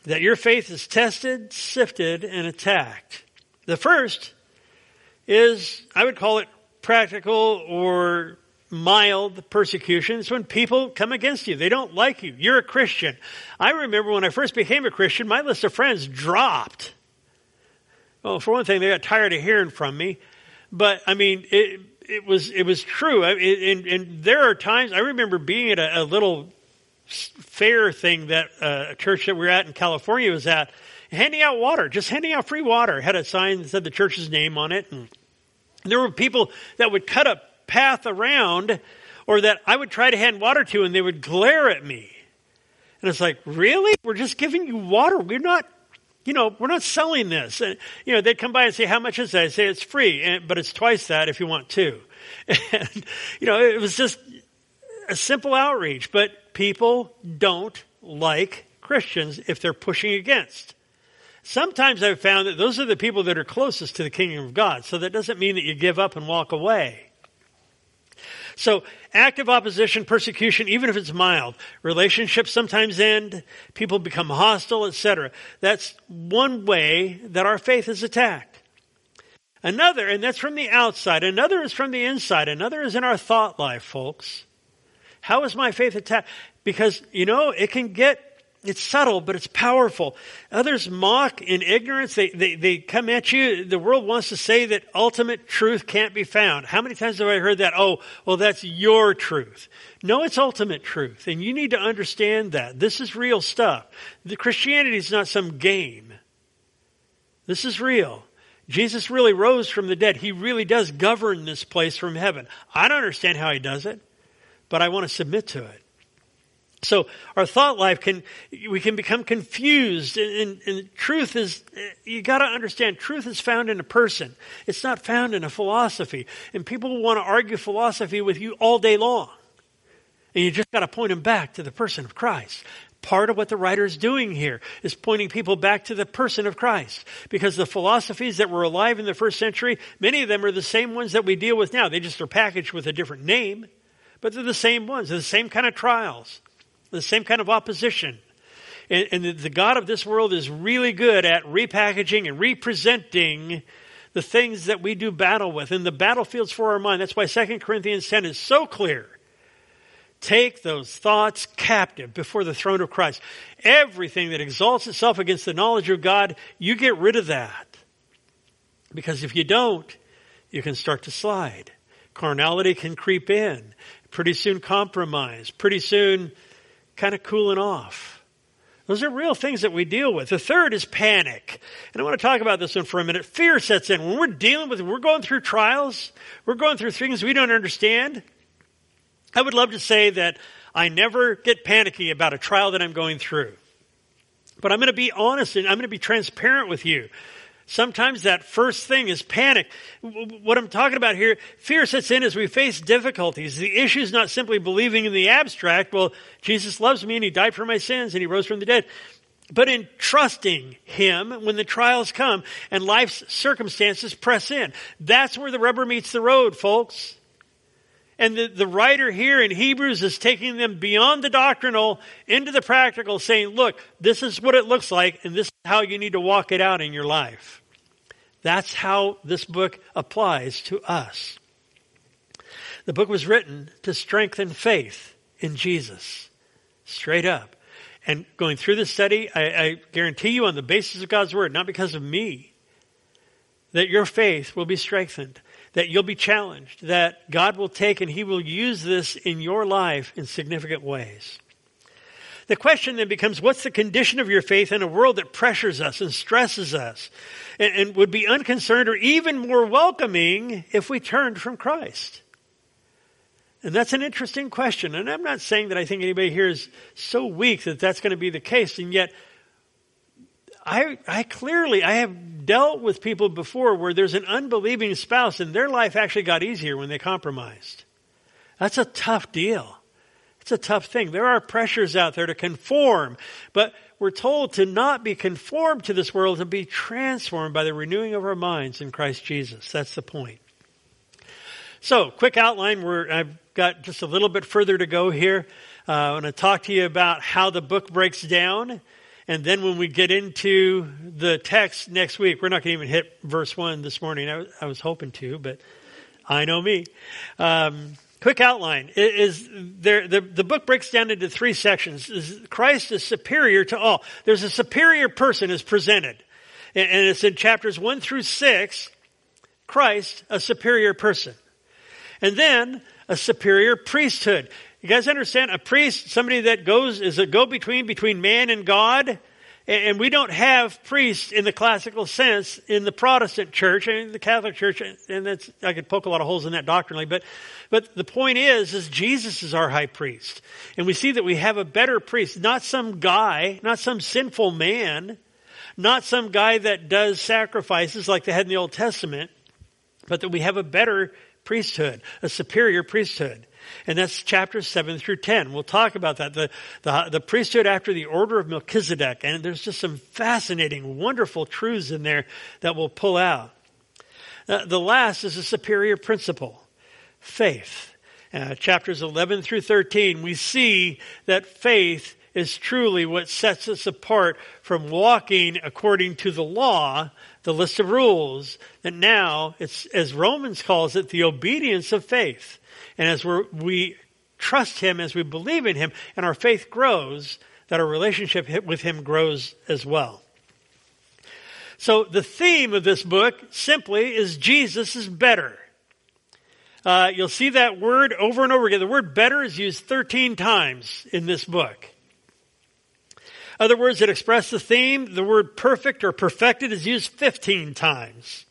that your faith is tested, sifted, and attacked. The first is, I would call it practical or mild persecution. It's when people come against you. They don't like you. You're a Christian. I remember when I first became a Christian, my list of friends dropped. Well, for one thing, they got tired of hearing from me. But, I mean, it, it was, it was true. and, and, there are times, I remember being at a, a little fair thing that uh, a church that we were at in California was at, handing out water, just handing out free water. Had a sign that said the church's name on it. And there were people that would cut a path around or that I would try to hand water to and they would glare at me. And it's like, really? We're just giving you water. We're not, you know, we're not selling this. And, you know, they'd come by and say, how much is that? I say, it's free, and, but it's twice that if you want two. And, you know, it was just a simple outreach, but people don't like Christians if they're pushing against. Sometimes I've found that those are the people that are closest to the kingdom of God. So that doesn't mean that you give up and walk away. So active opposition, persecution, even if it's mild, relationships sometimes end, people become hostile, etc. That's one way that our faith is attacked. Another, and that's from the outside. Another is from the inside. Another is in our thought life, folks. How is my faith attacked? Because, you know, it can get it's subtle, but it's powerful. Others mock in ignorance. They, they, they come at you. The world wants to say that ultimate truth can't be found. How many times have I heard that? Oh, well, that's your truth. No, it's ultimate truth. And you need to understand that. This is real stuff. The Christianity is not some game. This is real. Jesus really rose from the dead. He really does govern this place from heaven. I don't understand how he does it, but I want to submit to it. So our thought life can, we can become confused and, and, and truth is, eh, you gotta understand, truth is found in a person. It's not found in a philosophy. And people want to argue philosophy with you all day long. And you just gotta point them back to the person of Christ. Part of what the writer is doing here is pointing people back to the person of Christ. Because the philosophies that were alive in the first century, many of them are the same ones that we deal with now. They just are packaged with a different name, but they're the same ones. They're the same kind of trials the same kind of opposition. And, and the, the God of this world is really good at repackaging and representing the things that we do battle with. And the battlefields for our mind. That's why 2 Corinthians 10 is so clear. Take those thoughts captive before the throne of Christ. Everything that exalts itself against the knowledge of God, you get rid of that. Because if you don't, you can start to slide. Carnality can creep in. Pretty soon compromise. Pretty soon kind of cooling off. Those are real things that we deal with. The third is panic. And I want to talk about this one for a minute. Fear sets in. When we're dealing with, we're going through trials, we're going through things we don't understand. I would love to say that I never get panicky about a trial that I'm going through. But I'm going to be honest and I'm going to be transparent with you. Sometimes that first thing is panic. What I'm talking about here, fear sets in as we face difficulties. The issue is not simply believing in the abstract, well, Jesus loves me and he died for my sins and he rose from the dead. But in trusting Him when the trials come and life's circumstances press in. That's where the rubber meets the road, folks. And the, the writer here in Hebrews is taking them beyond the doctrinal into the practical, saying, look, this is what it looks like, and this is how you need to walk it out in your life. That's how this book applies to us. The book was written to strengthen faith in Jesus. Straight up. And going through this study, I, I guarantee you on the basis of God's Word, not because of me, that your faith will be strengthened that you'll be challenged, that God will take and He will use this in your life in significant ways. The question then becomes what's the condition of your faith in a world that pressures us and stresses us and, and would be unconcerned or even more welcoming if we turned from Christ? And that's an interesting question. And I'm not saying that I think anybody here is so weak that that's going to be the case. And yet, I, I clearly, I have dealt with people before where there's an unbelieving spouse and their life actually got easier when they compromised. That's a tough deal. It's a tough thing. There are pressures out there to conform, but we're told to not be conformed to this world, to be transformed by the renewing of our minds in Christ Jesus. That's the point. So, quick outline. We're, I've got just a little bit further to go here. Uh, I want to talk to you about how the book breaks down and then when we get into the text next week, we're not going to even hit verse 1 this morning. I was, I was hoping to, but I know me. Um, quick outline is there, the, the book breaks down into three sections. Christ is superior to all. There's a superior person is presented. And, and it's in chapters 1 through 6. Christ, a superior person. And then a superior priesthood. You guys understand? A priest, somebody that goes, is a go-between between man and God. And we don't have priests in the classical sense in the Protestant church and the Catholic church, and that's, I could poke a lot of holes in that doctrinally, but, but the point is, is Jesus is our high priest. And we see that we have a better priest, not some guy, not some sinful man, not some guy that does sacrifices like they had in the Old Testament, but that we have a better priesthood, a superior priesthood. And that's chapters 7 through 10. We'll talk about that. The, the, the priesthood after the order of Melchizedek. And there's just some fascinating, wonderful truths in there that we'll pull out. Uh, the last is a superior principle. Faith. Uh, chapters 11 through 13, we see that faith is truly what sets us apart from walking according to the law, the list of rules, that now it's, as Romans calls it, the obedience of faith. And as we we trust Him, as we believe in Him, and our faith grows, that our relationship with Him grows as well. So the theme of this book simply is Jesus is better. Uh, you'll see that word over and over again. The word better is used 13 times in this book. Other words that express the theme, the word perfect or perfected is used 15 times.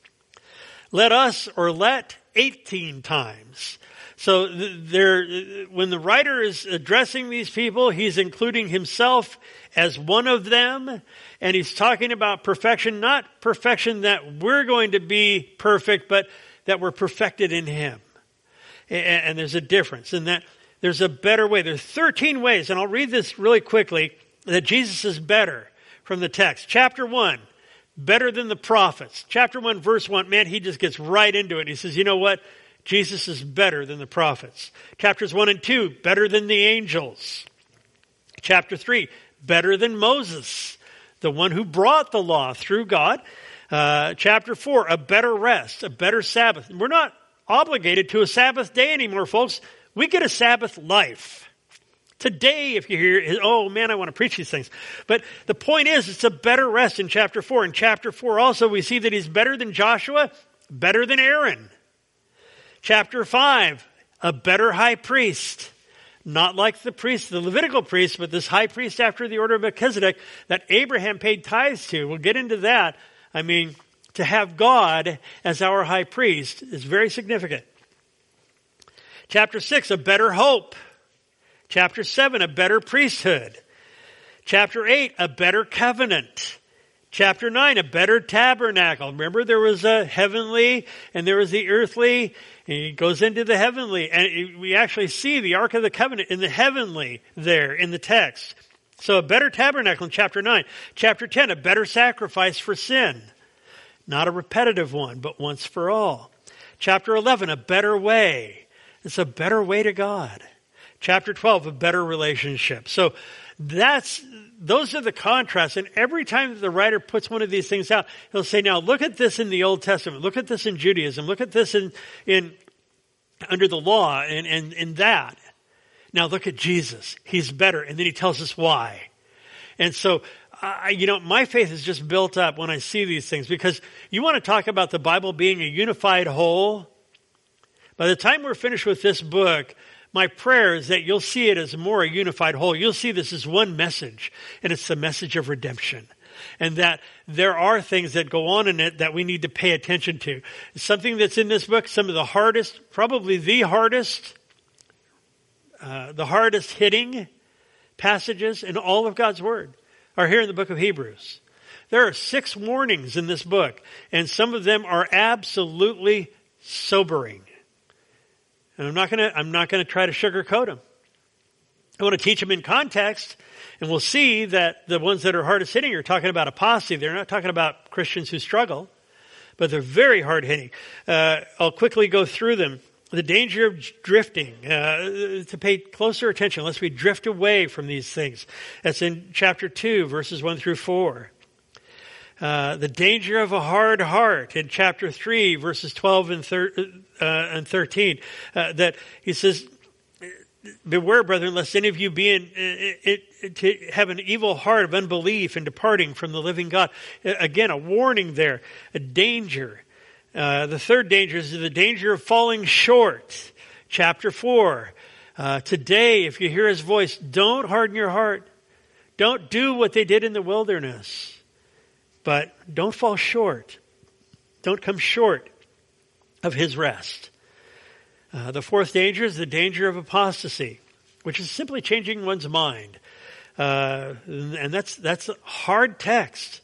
Let us or let 18 times. So there, when the writer is addressing these people, he's including himself as one of them, and he's talking about perfection, not perfection that we're going to be perfect, but that we're perfected in him. And, there's a difference in that there's a better way. There's 13 ways, and I'll read this really quickly, that Jesus is better from the text. Chapter 1, better than the prophets. Chapter 1, verse 1, man, he just gets right into it. He says, you know what? Jesus is better than the prophets. Chapters 1 and 2, better than the angels. Chapter 3, better than Moses, the one who brought the law through God. Uh, chapter 4, a better rest, a better Sabbath. We're not obligated to a Sabbath day anymore, folks. We get a Sabbath life. Today, if you hear, oh man, I want to preach these things. But the point is, it's a better rest in chapter 4. In chapter 4 also, we see that he's better than Joshua, better than Aaron. Chapter 5, a better high priest. Not like the priest, the Levitical priest, but this high priest after the order of Melchizedek that Abraham paid tithes to. We'll get into that. I mean, to have God as our high priest is very significant. Chapter 6, a better hope. Chapter 7, a better priesthood. Chapter 8, a better covenant. Chapter 9, a better tabernacle. Remember, there was a heavenly and there was the earthly and he goes into the heavenly, and we actually see the Ark of the Covenant in the heavenly there in the text. So a better tabernacle in chapter 9. Chapter 10, a better sacrifice for sin. Not a repetitive one, but once for all. Chapter 11, a better way. It's a better way to God. Chapter 12, a better relationship. So that's, those are the contrasts. And every time the writer puts one of these things out, he'll say, now look at this in the Old Testament. Look at this in Judaism. Look at this in, in, under the law and, and, and that. Now look at Jesus. He's better. And then he tells us why. And so, I, you know, my faith is just built up when I see these things because you want to talk about the Bible being a unified whole. By the time we're finished with this book, my prayer is that you'll see it as more a unified whole. You'll see this as one message, and it's the message of redemption. And that there are things that go on in it that we need to pay attention to. Something that's in this book, some of the hardest, probably the hardest, uh, the hardest hitting passages in all of God's Word are here in the book of Hebrews. There are six warnings in this book, and some of them are absolutely sobering. And I'm not going to, I'm not going to try to sugarcoat them. I want to teach them in context, and we'll see that the ones that are hardest hitting are talking about apostasy. They're not talking about Christians who struggle, but they're very hard hitting. Uh, I'll quickly go through them. The danger of drifting, uh, to pay closer attention lest we drift away from these things. That's in chapter 2, verses 1 through 4. Uh, the danger of a hard heart in chapter 3, verses 12 and, thir- uh, and 13. Uh, that he says, Beware, brethren, lest any of you be in, it, it, to have an evil heart of unbelief and departing from the living God. Again, a warning there, a danger. Uh, the third danger is the danger of falling short. Chapter 4. Uh, today, if you hear his voice, don't harden your heart. Don't do what they did in the wilderness. But don't fall short. Don't come short of his rest. Uh, the fourth danger is the danger of apostasy, which is simply changing one's mind. Uh, and that's, that's a hard text.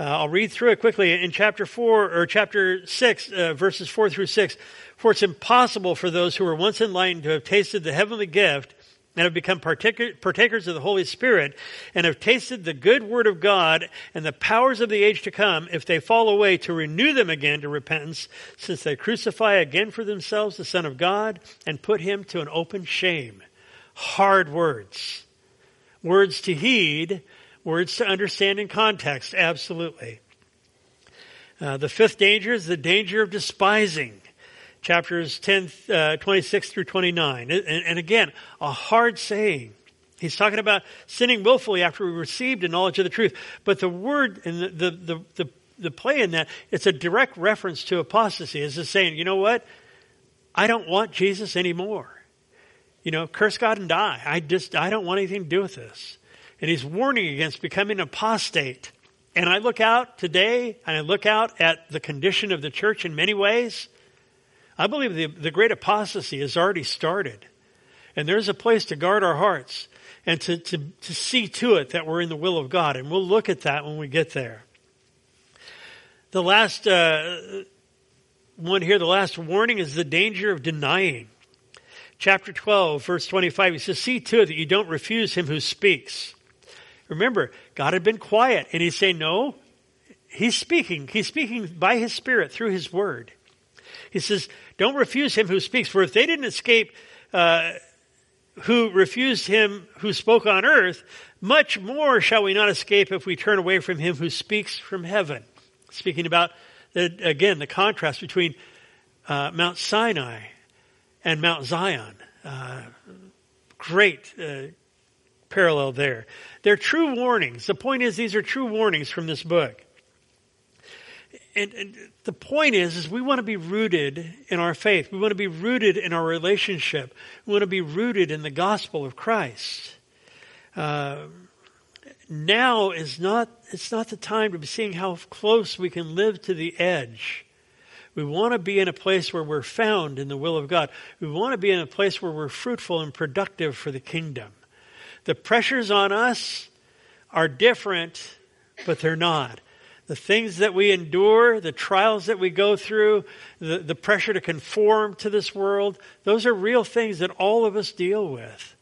Uh, I'll read through it quickly. In chapter 4, or chapter 6, uh, verses 4 through 6, for it's impossible for those who were once enlightened to have tasted the heavenly gift and have become partakers of the Holy Spirit and have tasted the good word of God and the powers of the age to come, if they fall away, to renew them again to repentance, since they crucify again for themselves the Son of God and put him to an open shame. Hard words. Words to heed, words to understand in context, absolutely. Uh, the fifth danger is the danger of despising. Chapters 10, uh, 26 through 29. And, and again, a hard saying. He's talking about sinning willfully after we received a knowledge of the truth. But the word and the, the, the, the, the play in that, it's a direct reference to apostasy. It's just saying, you know what? I don't want Jesus anymore. You know, curse God and die. I just, I don't want anything to do with this. And he's warning against becoming an apostate. And I look out today and I look out at the condition of the church in many ways. I believe the, the great apostasy has already started. And there's a place to guard our hearts and to, to, to see to it that we're in the will of God. And we'll look at that when we get there. The last uh, one here, the last warning is the danger of denying. Chapter 12, verse 25, he says, See to it that you don't refuse him who speaks. Remember, God had been quiet, and he's saying, No, he's speaking. He's speaking by his Spirit through his word. He says, Don't refuse him who speaks, for if they didn't escape uh, who refused him who spoke on earth, much more shall we not escape if we turn away from him who speaks from heaven. Speaking about, the, again, the contrast between uh, Mount Sinai and Mount Zion. Uh, great uh, parallel there. They're true warnings. The point is, these are true warnings from this book. And, and, the point is, is we want to be rooted in our faith. We want to be rooted in our relationship. We want to be rooted in the gospel of Christ. Uh, now is not, it's not the time to be seeing how close we can live to the edge. We want to be in a place where we're found in the will of God. We want to be in a place where we're fruitful and productive for the kingdom. The pressures on us are different, but they're not. The things that we endure, the trials that we go through, the, the pressure to conform to this world, those are real things that all of us deal with.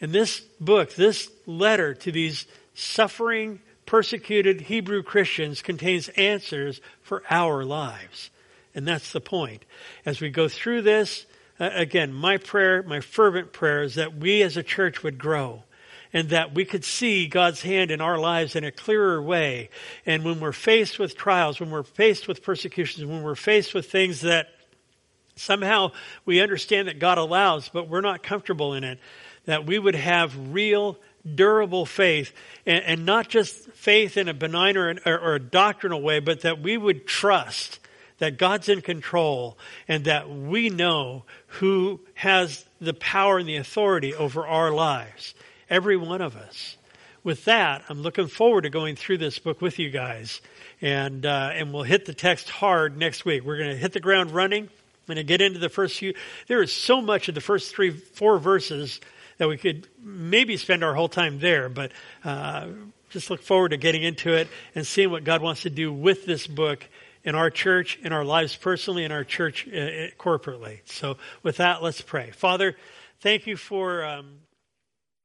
And this book, this letter to these suffering, persecuted Hebrew Christians contains answers for our lives. And that's the point. As we go through this, uh, again, my prayer, my fervent prayer is that we as a church would grow and that we could see God's hand in our lives in a clearer way. And when we're faced with trials, when we're faced with persecutions, when we're faced with things that somehow we understand that God allows, but we're not comfortable in it, that we would have real, durable faith, and, and not just faith in a benign or, or, or a doctrinal way, but that we would trust that God's in control and that we know who has the power and the authority over our lives every one of us. With that, I'm looking forward to going through this book with you guys, and uh, and we'll hit the text hard next week. We're going to hit the ground running. I'm going to get into the first few. There is so much of the first three, four verses that we could maybe spend our whole time there, but uh, just look forward to getting into it and seeing what God wants to do with this book in our church, in our lives personally, in our church uh, corporately. So, with that, let's pray. Father, thank you for. Um,